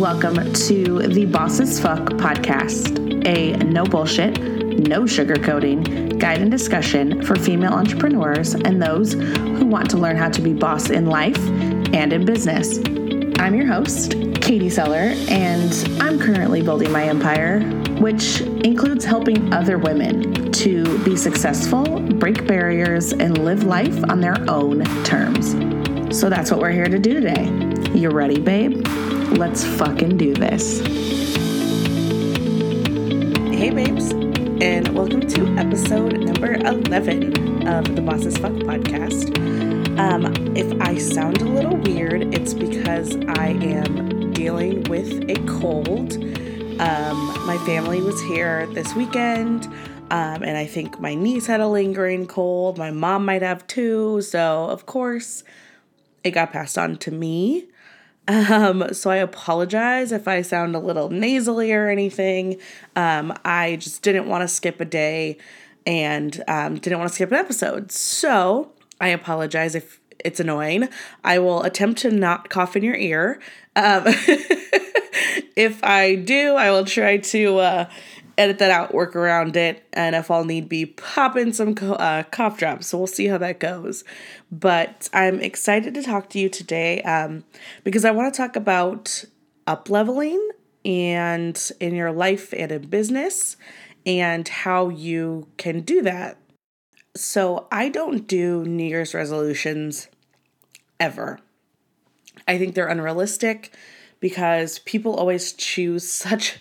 welcome to the Boss As Fuck podcast, a no bullshit, no sugarcoating guide and discussion for female entrepreneurs and those who want to learn how to be boss in life and in business. I'm your host, Katie Seller, and I'm currently building my empire, which includes helping other women to be successful, break barriers, and live life on their own terms. So that's what we're here to do today. You ready, babe? Let's fucking do this. Hey, babes, and welcome to episode number 11 of the Boss As Fuck podcast. Um, if I sound a little weird, it's because I am dealing with a cold. Um, my family was here this weekend, um, and I think my niece had a lingering cold. My mom might have too, so of course, it got passed on to me. Um, so I apologize if I sound a little nasally or anything. Um, I just didn't want to skip a day and um, didn't want to skip an episode. So I apologize if it's annoying. I will attempt to not cough in your ear. Um, if I do, I will try to uh, edit that out, work around it, and if I'll need be, pop in some uh, cough drops. So we'll see how that goes. But I'm excited to talk to you today um, because I want to talk about up leveling and in your life and in business and how you can do that. So I don't do New Year's resolutions ever. I think they're unrealistic because people always choose such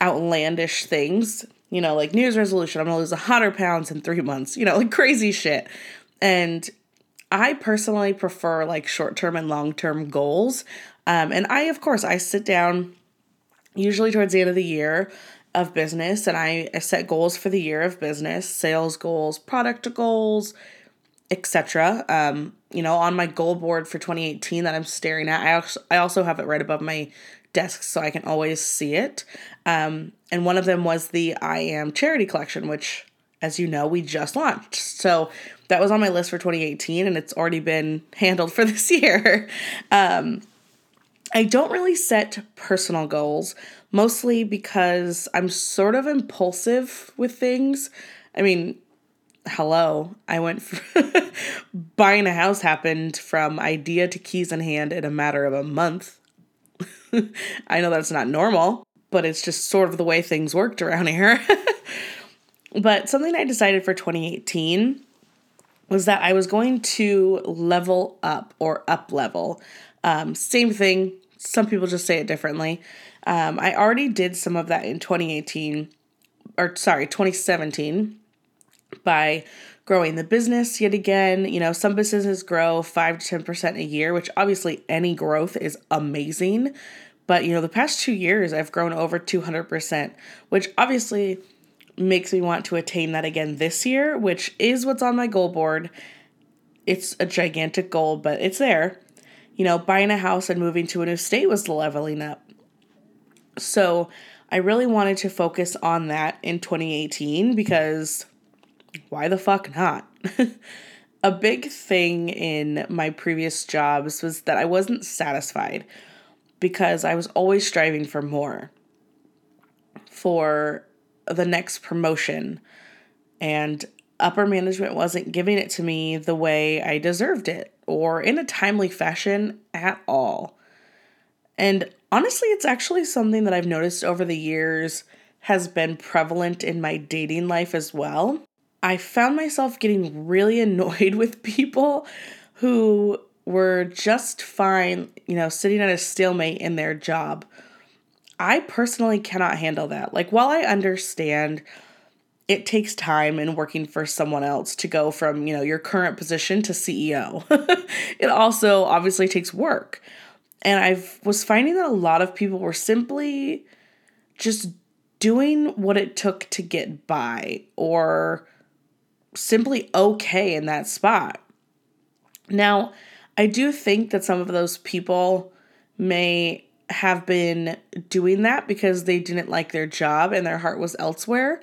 outlandish things. You know, like New Year's resolution, I'm gonna lose 100 pounds in three months, you know, like crazy shit. And I personally prefer like short term and long term goals. Um, and I, of course, I sit down usually towards the end of the year of business and I set goals for the year of business, sales goals, product goals, etc. Um, you know, on my goal board for 2018 that I'm staring at. I also I also have it right above my desk so I can always see it. Um, and one of them was the I Am charity collection, which, as you know, we just launched. So that was on my list for 2018 and it's already been handled for this year. Um, I don't really set personal goals, mostly because I'm sort of impulsive with things. I mean, hello, I went buying a house happened from idea to keys in hand in a matter of a month. I know that's not normal, but it's just sort of the way things worked around here. but something I decided for 2018 was that I was going to level up or up level. Um, same thing, some people just say it differently. Um, I already did some of that in 2018, or sorry, 2017 by growing the business yet again. You know, some businesses grow 5 to 10% a year, which obviously any growth is amazing. But, you know, the past two years I've grown over 200%, which obviously makes me want to attain that again this year, which is what's on my goal board. It's a gigantic goal, but it's there. You know, buying a house and moving to a new state was leveling up. So I really wanted to focus on that in 2018 because why the fuck not? a big thing in my previous jobs was that I wasn't satisfied because I was always striving for more, for the next promotion. And upper management wasn't giving it to me the way I deserved it or in a timely fashion at all. And honestly, it's actually something that I've noticed over the years has been prevalent in my dating life as well. I found myself getting really annoyed with people who were just fine, you know, sitting at a stalemate in their job. I personally cannot handle that. Like, while I understand it takes time in working for someone else to go from, you know, your current position to CEO, it also obviously takes work. And I was finding that a lot of people were simply just doing what it took to get by or simply okay in that spot. Now, I do think that some of those people may have been doing that because they didn't like their job and their heart was elsewhere.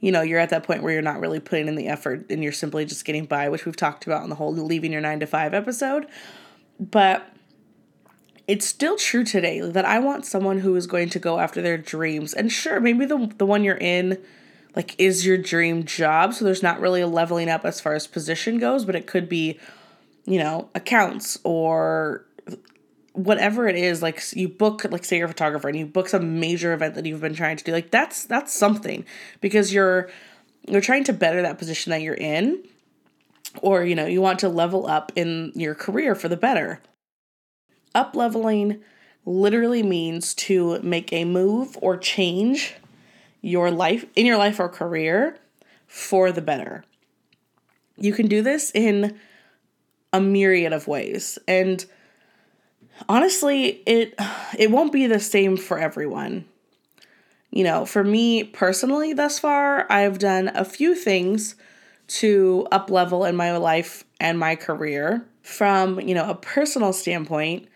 You know, you're at that point where you're not really putting in the effort and you're simply just getting by, which we've talked about in the whole leaving your nine to five episode. But it's still true today that I want someone who is going to go after their dreams. And sure, maybe the the one you're in like is your dream job, so there's not really a leveling up as far as position goes, but it could be you know, accounts or whatever it is. Like you book like say you're a photographer and you book some major event that you've been trying to do like that's that's something because you're you're trying to better that position that you're in or you know you want to level up in your career for the better. Up leveling literally means to make a move or change your life in your life or career for the better. You can do this in a myriad of ways. And honestly it it won't be the same for everyone. You know for me personally thus far i've done a few things to up level in my life and my career. From you know a personal standpoint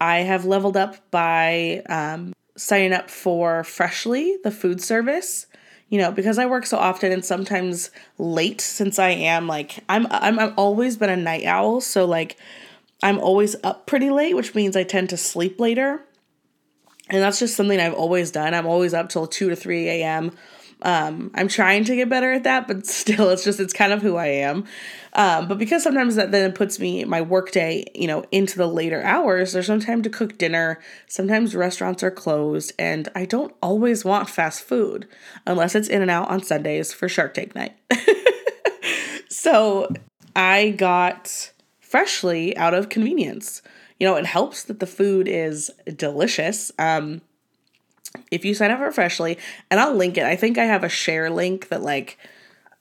i have leveled up by um, signing up for freshly the food service you know because i work so often and sometimes late since i am like i'm i'm i've always been a night owl so like I'm always up pretty late, which means I tend to sleep later. And that's just something I've always done. I'm always up till 2 to 3 a.m. Um, I'm trying to get better at that, but still, it's just, it's kind of who I am. Um, but because sometimes that then puts me, my workday, you know, into the later hours, there's no time to cook dinner. Sometimes restaurants are closed, and I don't always want fast food unless it's In-N-Out on Sundays for Shark Tank night. so I got freshly out of convenience. You know, it helps that the food is delicious. Um, if you sign up for Freshly, and I'll link it. I think I have a share link that like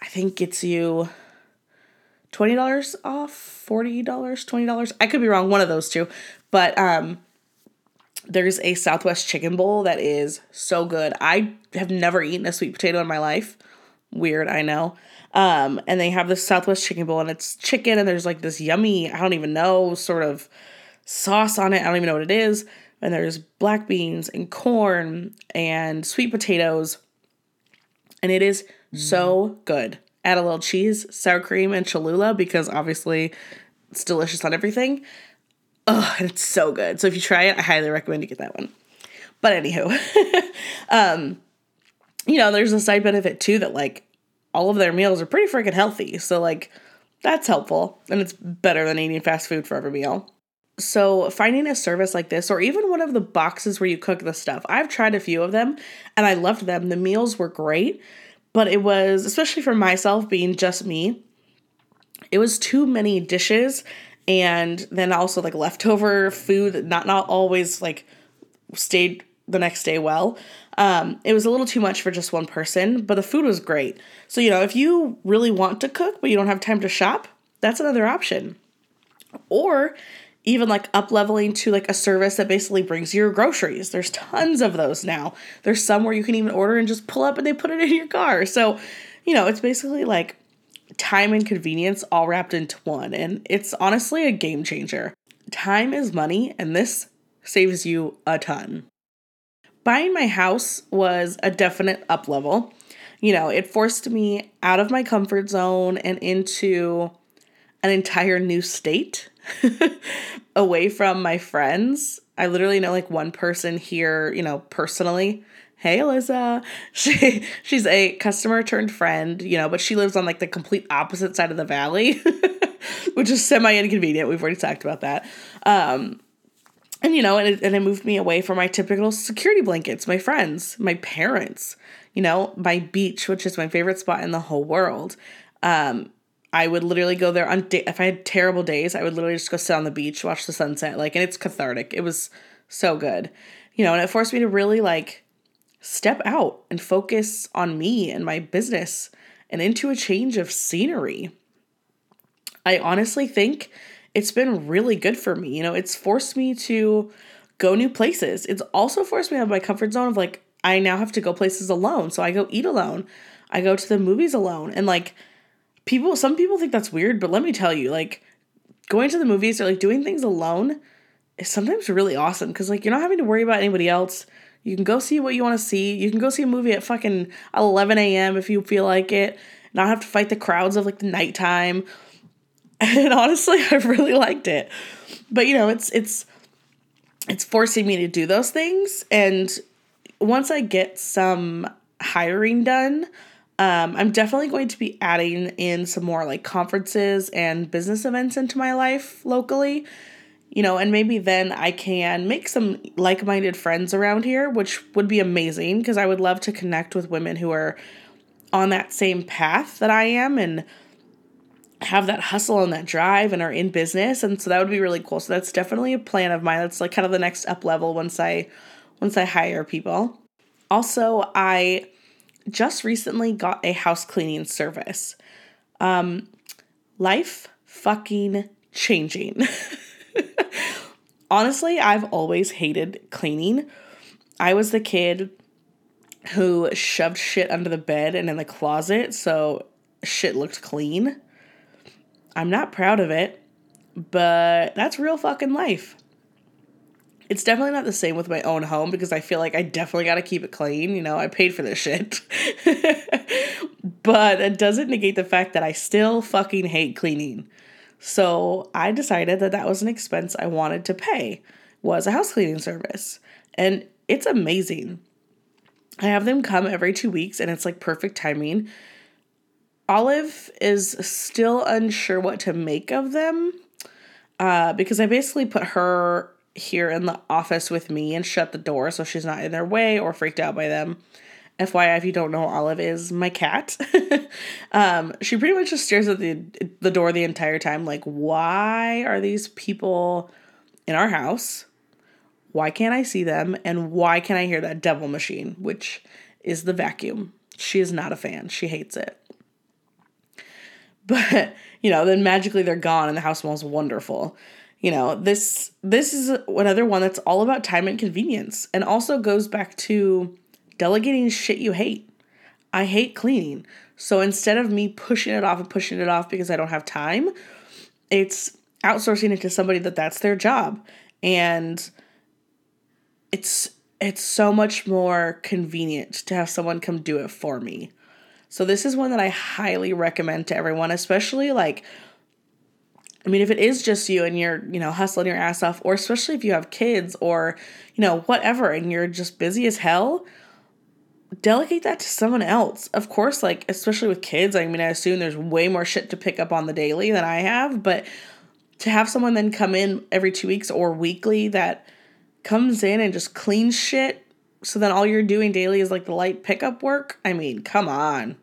I think gets you twenty dollars off, forty dollars, twenty dollars. I could be wrong, one of those two. But um there's a Southwest chicken bowl that is so good. I have never eaten a sweet potato in my life. Weird, I know. Um, and they have this Southwest chicken bowl, and it's chicken, and there's like this yummy, I don't even know, sort of sauce on it. I don't even know what it is. And there's black beans and corn and sweet potatoes. And it is mm. so good. Add a little cheese, sour cream, and Cholula because obviously it's delicious on everything. Oh, and it's so good. So if you try it, I highly recommend you get that one. But anywho, um, you know, there's a side benefit too that like all of their meals are pretty freaking healthy. So, like, that's helpful. And it's better than eating fast food for every meal. So, finding a service like this, or even one of the boxes where you cook the stuff, I've tried a few of them and I loved them. The meals were great, but it was, especially for myself being just me, it was too many dishes and then also like leftover food not, not always like stayed the next day well. Um, it was a little too much for just one person, but the food was great. So, you know, if you really want to cook but you don't have time to shop, that's another option. Or even like up leveling to like a service that basically brings your groceries. There's tons of those now. There's some where you can even order and just pull up and they put it in your car. So, you know, it's basically like time and convenience all wrapped into one. And it's honestly a game changer. Time is money, and this saves you a ton buying my house was a definite up level. You know, it forced me out of my comfort zone and into an entire new state away from my friends. I literally know like one person here, you know, personally. Hey Alyssa. She she's a customer turned friend, you know, but she lives on like the complete opposite side of the valley, which is semi inconvenient. We've already talked about that. Um, and you know and it, and it moved me away from my typical security blankets my friends my parents you know my beach which is my favorite spot in the whole world um, i would literally go there on day- if i had terrible days i would literally just go sit on the beach watch the sunset like and it's cathartic it was so good you know and it forced me to really like step out and focus on me and my business and into a change of scenery i honestly think it's been really good for me. You know, it's forced me to go new places. It's also forced me out of my comfort zone of like, I now have to go places alone. So I go eat alone. I go to the movies alone. And like, people, some people think that's weird, but let me tell you, like, going to the movies or like doing things alone is sometimes really awesome because like you're not having to worry about anybody else. You can go see what you want to see. You can go see a movie at fucking 11 a.m. if you feel like it. Not have to fight the crowds of like the nighttime and honestly, I really liked it. But you know, it's it's it's forcing me to do those things. And once I get some hiring done, um, I'm definitely going to be adding in some more like conferences and business events into my life locally. You know, and maybe then I can make some like minded friends around here, which would be amazing because I would love to connect with women who are on that same path that I am and have that hustle and that drive and are in business and so that would be really cool so that's definitely a plan of mine that's like kind of the next up level once i once i hire people also i just recently got a house cleaning service. Um life fucking changing. Honestly i've always hated cleaning. I was the kid who shoved shit under the bed and in the closet so shit looked clean. I'm not proud of it, but that's real fucking life. It's definitely not the same with my own home because I feel like I definitely got to keep it clean. You know, I paid for this shit. but it doesn't negate the fact that I still fucking hate cleaning. So I decided that that was an expense I wanted to pay was a house cleaning service. And it's amazing. I have them come every 2 weeks and it's like perfect timing Olive is still unsure what to make of them uh, because I basically put her here in the office with me and shut the door so she's not in their way or freaked out by them. FYI, if you don't know, Olive is my cat. um, she pretty much just stares at the the door the entire time, like, why are these people in our house? Why can't I see them? And why can I hear that devil machine, which is the vacuum? She is not a fan. She hates it. but you know then magically they're gone and the house smells wonderful you know this this is another one that's all about time and convenience and also goes back to delegating shit you hate. I hate cleaning. So instead of me pushing it off and pushing it off because i don't have time it's outsourcing it to somebody that that's their job. And it's it's so much more convenient to have someone come do it for me. So this is one that I highly recommend to everyone, especially like I mean, if it is just you and you're, you know, hustling your ass off, or especially if you have kids or, you know, whatever, and you're just busy as hell, delegate that to someone else. Of course, like, especially with kids, I mean, I assume there's way more shit to pick up on the daily than I have, but to have someone then come in every two weeks or weekly that comes in and just cleans shit so then all you're doing daily is like the light pickup work. I mean, come on.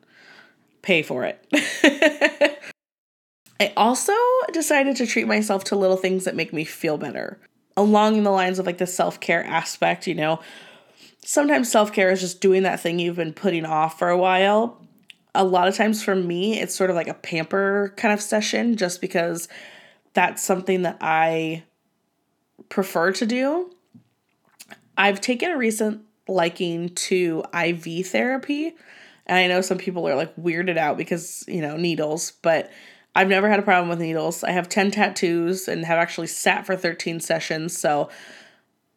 Pay for it. I also decided to treat myself to little things that make me feel better. Along the lines of like the self care aspect, you know, sometimes self care is just doing that thing you've been putting off for a while. A lot of times for me, it's sort of like a pamper kind of session just because that's something that I prefer to do. I've taken a recent liking to IV therapy. And I know some people are like weirded out because, you know, needles, but I've never had a problem with needles. I have 10 tattoos and have actually sat for 13 sessions, so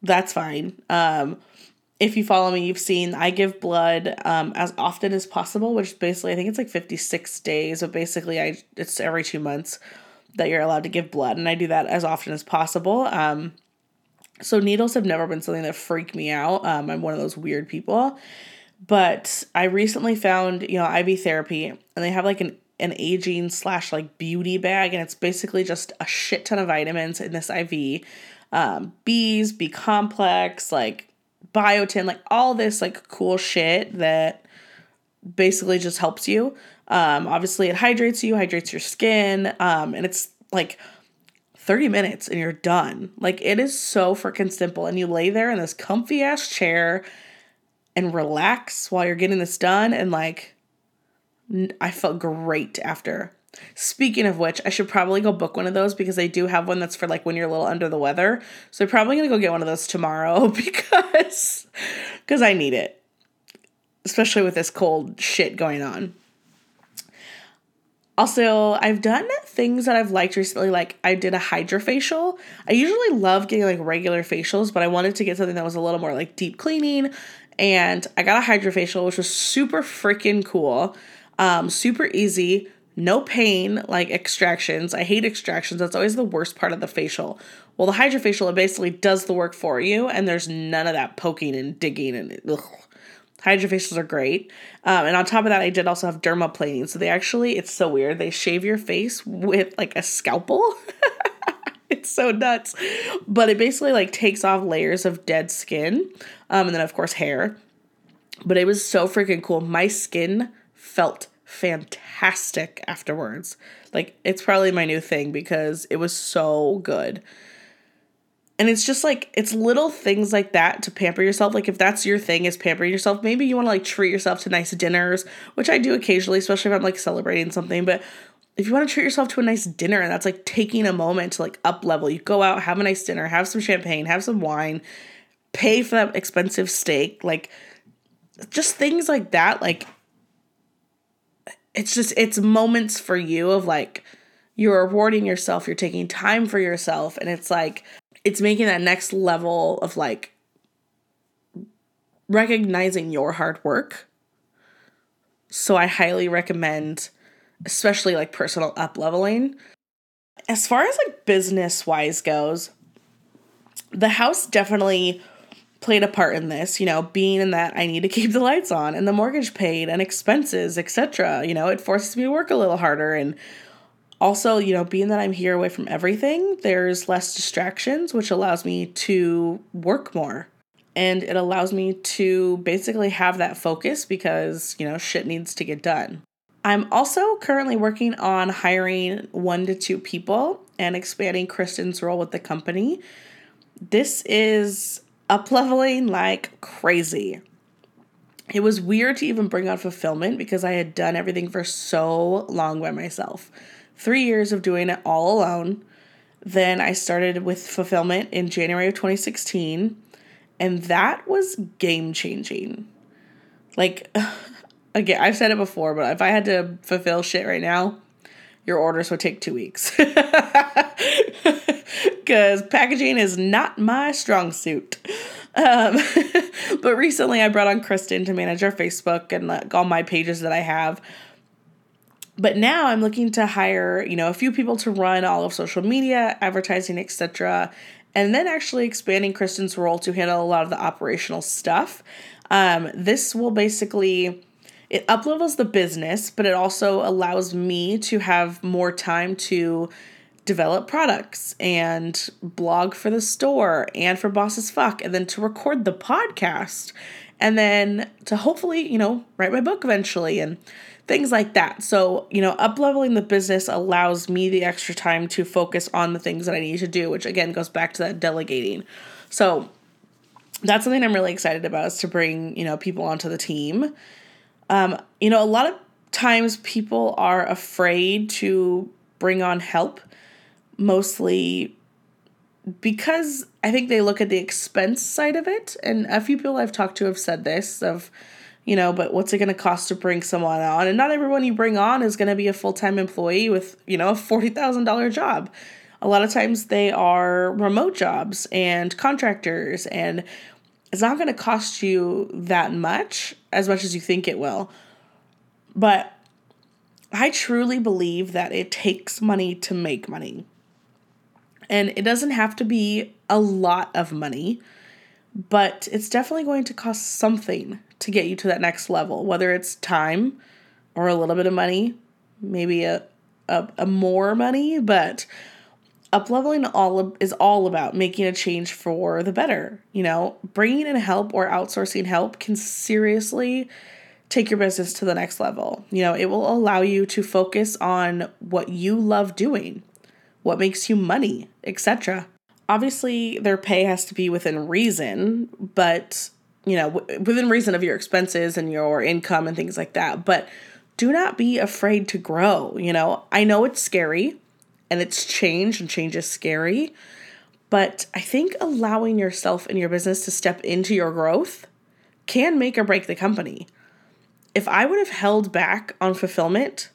that's fine. Um, if you follow me, you've seen I give blood um, as often as possible, which basically I think it's like 56 days, but basically I it's every two months that you're allowed to give blood, and I do that as often as possible. Um, so needles have never been something that freaked me out. Um, I'm one of those weird people. But I recently found, you know, IV therapy, and they have like an an aging slash like beauty bag, and it's basically just a shit ton of vitamins in this IV. Um, B's, B complex, like biotin, like all this like cool shit that basically just helps you. Um, obviously, it hydrates you, hydrates your skin, um, and it's like 30 minutes and you're done. Like it is so freaking simple. And you lay there in this comfy ass chair and relax while you're getting this done. And like, I felt great after. Speaking of which, I should probably go book one of those because they do have one that's for like when you're a little under the weather. So I'm probably gonna go get one of those tomorrow because because I need it. Especially with this cold shit going on. Also, I've done things that I've liked recently. Like I did a hydrofacial. I usually love getting like regular facials, but I wanted to get something that was a little more like deep cleaning. And I got a hydrofacial, which was super freaking cool. Um, super easy, no pain like extractions. I hate extractions. That's always the worst part of the facial. Well, the hydrofacial it basically does the work for you, and there's none of that poking and digging and ugh. Hydrofacials are great. Um, and on top of that, I did also have dermaplaning. So they actually, it's so weird. They shave your face with like a scalpel. it's so nuts. But it basically like takes off layers of dead skin. Um, and then of course hair. But it was so freaking cool. My skin felt fantastic afterwards. Like it's probably my new thing because it was so good. And it's just like it's little things like that to pamper yourself. Like if that's your thing is pampering yourself, maybe you want to like treat yourself to nice dinners, which I do occasionally, especially if I'm like celebrating something, but if you want to treat yourself to a nice dinner and that's like taking a moment to like up level, you go out, have a nice dinner, have some champagne, have some wine, pay for that expensive steak, like just things like that, like it's just it's moments for you of like you're rewarding yourself, you're taking time for yourself, and it's like it's making that next level of like recognizing your hard work. So I highly recommend, especially like personal up leveling. As far as like business wise goes, the house definitely played a part in this, you know, being in that I need to keep the lights on and the mortgage paid and expenses, etc. You know, it forces me to work a little harder and also, you know, being that I'm here away from everything, there's less distractions, which allows me to work more. And it allows me to basically have that focus because, you know, shit needs to get done. I'm also currently working on hiring one to two people and expanding Kristen's role with the company. This is up leveling like crazy. It was weird to even bring on fulfillment because I had done everything for so long by myself. Three years of doing it all alone. Then I started with fulfillment in January of 2016, and that was game changing. Like, again, I've said it before, but if I had to fulfill shit right now, your orders would take two weeks. Because packaging is not my strong suit. Um, but recently I brought on Kristen to manage our Facebook and like, all my pages that I have. But now I'm looking to hire, you know, a few people to run all of social media, advertising, etc. And then actually expanding Kristen's role to handle a lot of the operational stuff. Um, this will basically it uplevels the business, but it also allows me to have more time to develop products and blog for the store and for Boss As Fuck, and then to record the podcast, and then to hopefully, you know, write my book eventually and things like that. So, you know, up leveling the business allows me the extra time to focus on the things that I need to do, which again goes back to that delegating. So, that's something I'm really excited about is to bring, you know, people onto the team um, you know, a lot of times people are afraid to bring on help, mostly because I think they look at the expense side of it. And a few people I've talked to have said this of, you know, but what's it going to cost to bring someone on? And not everyone you bring on is going to be a full time employee with, you know, a $40,000 job. A lot of times they are remote jobs and contractors, and it's not going to cost you that much as much as you think it will. But I truly believe that it takes money to make money. And it doesn't have to be a lot of money, but it's definitely going to cost something to get you to that next level, whether it's time or a little bit of money, maybe a, a, a more money, but upleveling all is all about making a change for the better. You know, bringing in help or outsourcing help can seriously take your business to the next level. You know, it will allow you to focus on what you love doing, what makes you money, etc. Obviously, their pay has to be within reason, but you know, within reason of your expenses and your income and things like that. But do not be afraid to grow. You know, I know it's scary and it's change, and change is scary. But I think allowing yourself and your business to step into your growth can make or break the company. If I would have held back on fulfillment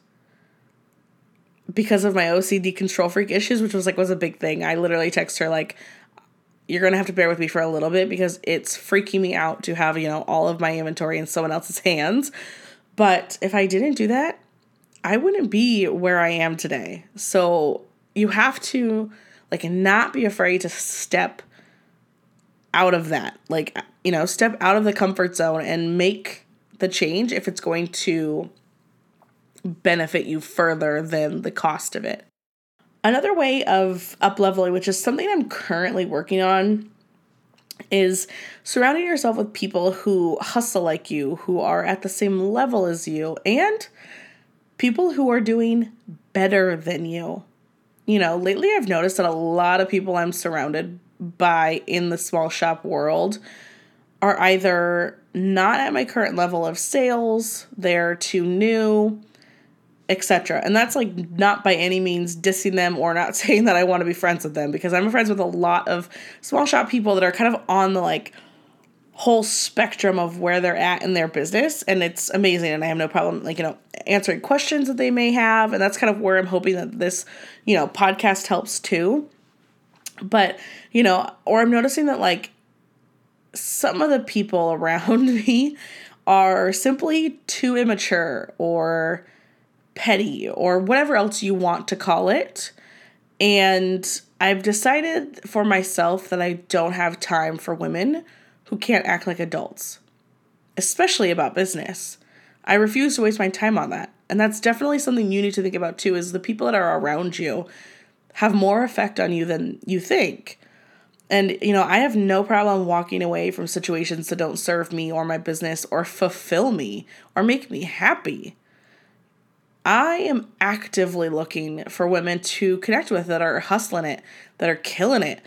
because of my OCD control freak issues, which was like was a big thing, I literally text her like, "You're gonna have to bear with me for a little bit because it's freaking me out to have you know all of my inventory in someone else's hands." But if I didn't do that, I wouldn't be where I am today. So you have to Like, not be afraid to step out of that. Like, you know, step out of the comfort zone and make the change if it's going to benefit you further than the cost of it. Another way of up leveling, which is something I'm currently working on, is surrounding yourself with people who hustle like you, who are at the same level as you, and people who are doing better than you. You know, lately I've noticed that a lot of people I'm surrounded by in the small shop world are either not at my current level of sales, they're too new, etc. And that's like not by any means dissing them or not saying that I want to be friends with them because I'm friends with a lot of small shop people that are kind of on the like whole spectrum of where they're at in their business and it's amazing and I have no problem like you know answering questions that they may have and that's kind of where I'm hoping that this you know podcast helps too. But, you know, or I'm noticing that like some of the people around me are simply too immature or petty or whatever else you want to call it. And I've decided for myself that I don't have time for women who can't act like adults, especially about business. I refuse to waste my time on that. And that's definitely something you need to think about too is the people that are around you have more effect on you than you think. And, you know, I have no problem walking away from situations that don't serve me or my business or fulfill me or make me happy. I am actively looking for women to connect with that are hustling it, that are killing it,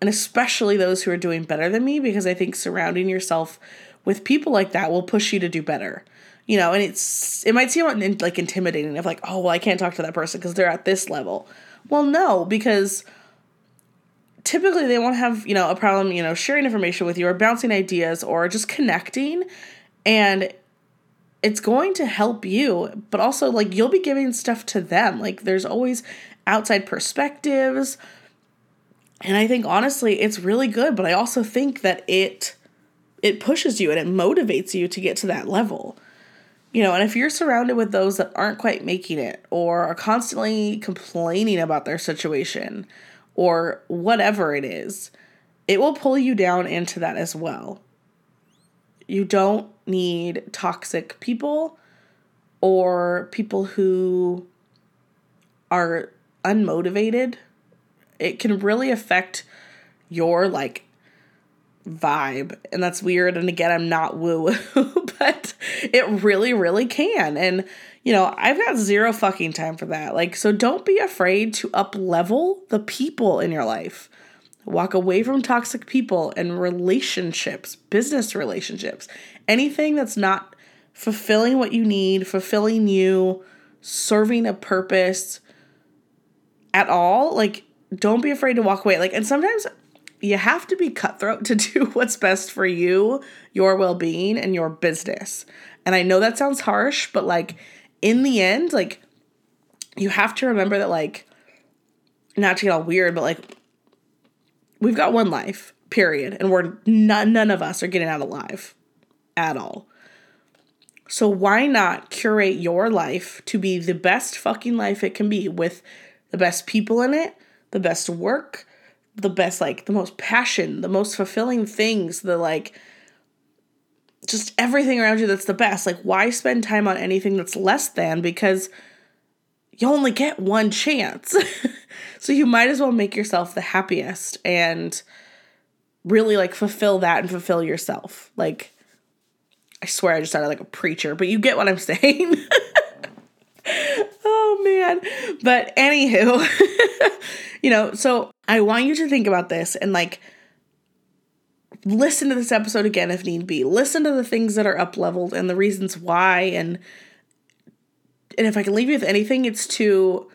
and especially those who are doing better than me because I think surrounding yourself with people like that will push you to do better. You know, and it's it might seem like intimidating if like, oh, well, I can't talk to that person because they're at this level. Well, no, because typically they won't have, you know, a problem, you know, sharing information with you or bouncing ideas or just connecting and it's going to help you, but also like you'll be giving stuff to them. Like there's always outside perspectives. And I think honestly it's really good, but I also think that it it pushes you and it motivates you to get to that level. You know, and if you're surrounded with those that aren't quite making it or are constantly complaining about their situation or whatever it is, it will pull you down into that as well. You don't need toxic people or people who are unmotivated. It can really affect your like vibe and that's weird and again I'm not woo woo, but it really really can and you know I've got zero fucking time for that like so don't be afraid to up level the people in your life. Walk away from toxic people and relationships business relationships anything that's not fulfilling what you need, fulfilling you, serving a purpose at all, like don't be afraid to walk away. Like and sometimes you have to be cutthroat to do what's best for you, your well-being and your business. And I know that sounds harsh, but like in the end, like you have to remember that like not to get all weird, but like we've got one life, period, and we're none none of us are getting out alive at all. So why not curate your life to be the best fucking life it can be with the best people in it, the best work, the best like the most passion, the most fulfilling things, the like just everything around you that's the best. Like why spend time on anything that's less than because you only get one chance. so you might as well make yourself the happiest and really like fulfill that and fulfill yourself. Like I swear I just sounded like a preacher, but you get what I'm saying. Man. But anywho, you know, so I want you to think about this and like listen to this episode again if need be. Listen to the things that are up leveled and the reasons why and and if I can leave you with anything, it's to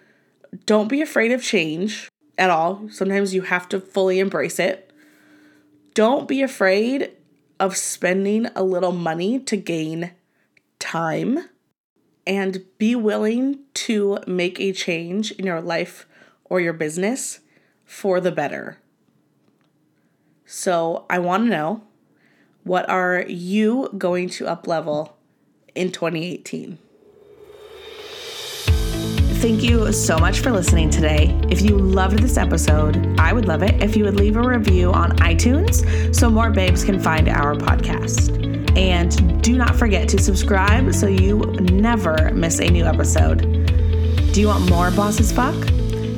don't be afraid of change at all. Sometimes you have to fully embrace it. Don't be afraid of spending a little money to gain time and be willing to make a change in your life or your business for the better. So, I want to know what are you going to up level in 2018? Thank you so much for listening today. If you loved this episode, I would love it if you would leave a review on iTunes so more babes can find our podcast. And do not forget to subscribe so you never miss a new episode. Do you want more Boss As Fuck?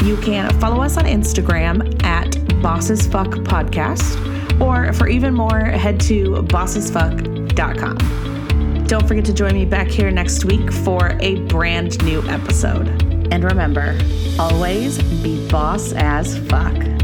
You can follow us on Instagram at Boss As Fuck Podcast, or for even more, head to bossasfuck.com. Don't forget to join me back here next week for a brand new episode. And remember, always be boss as fuck.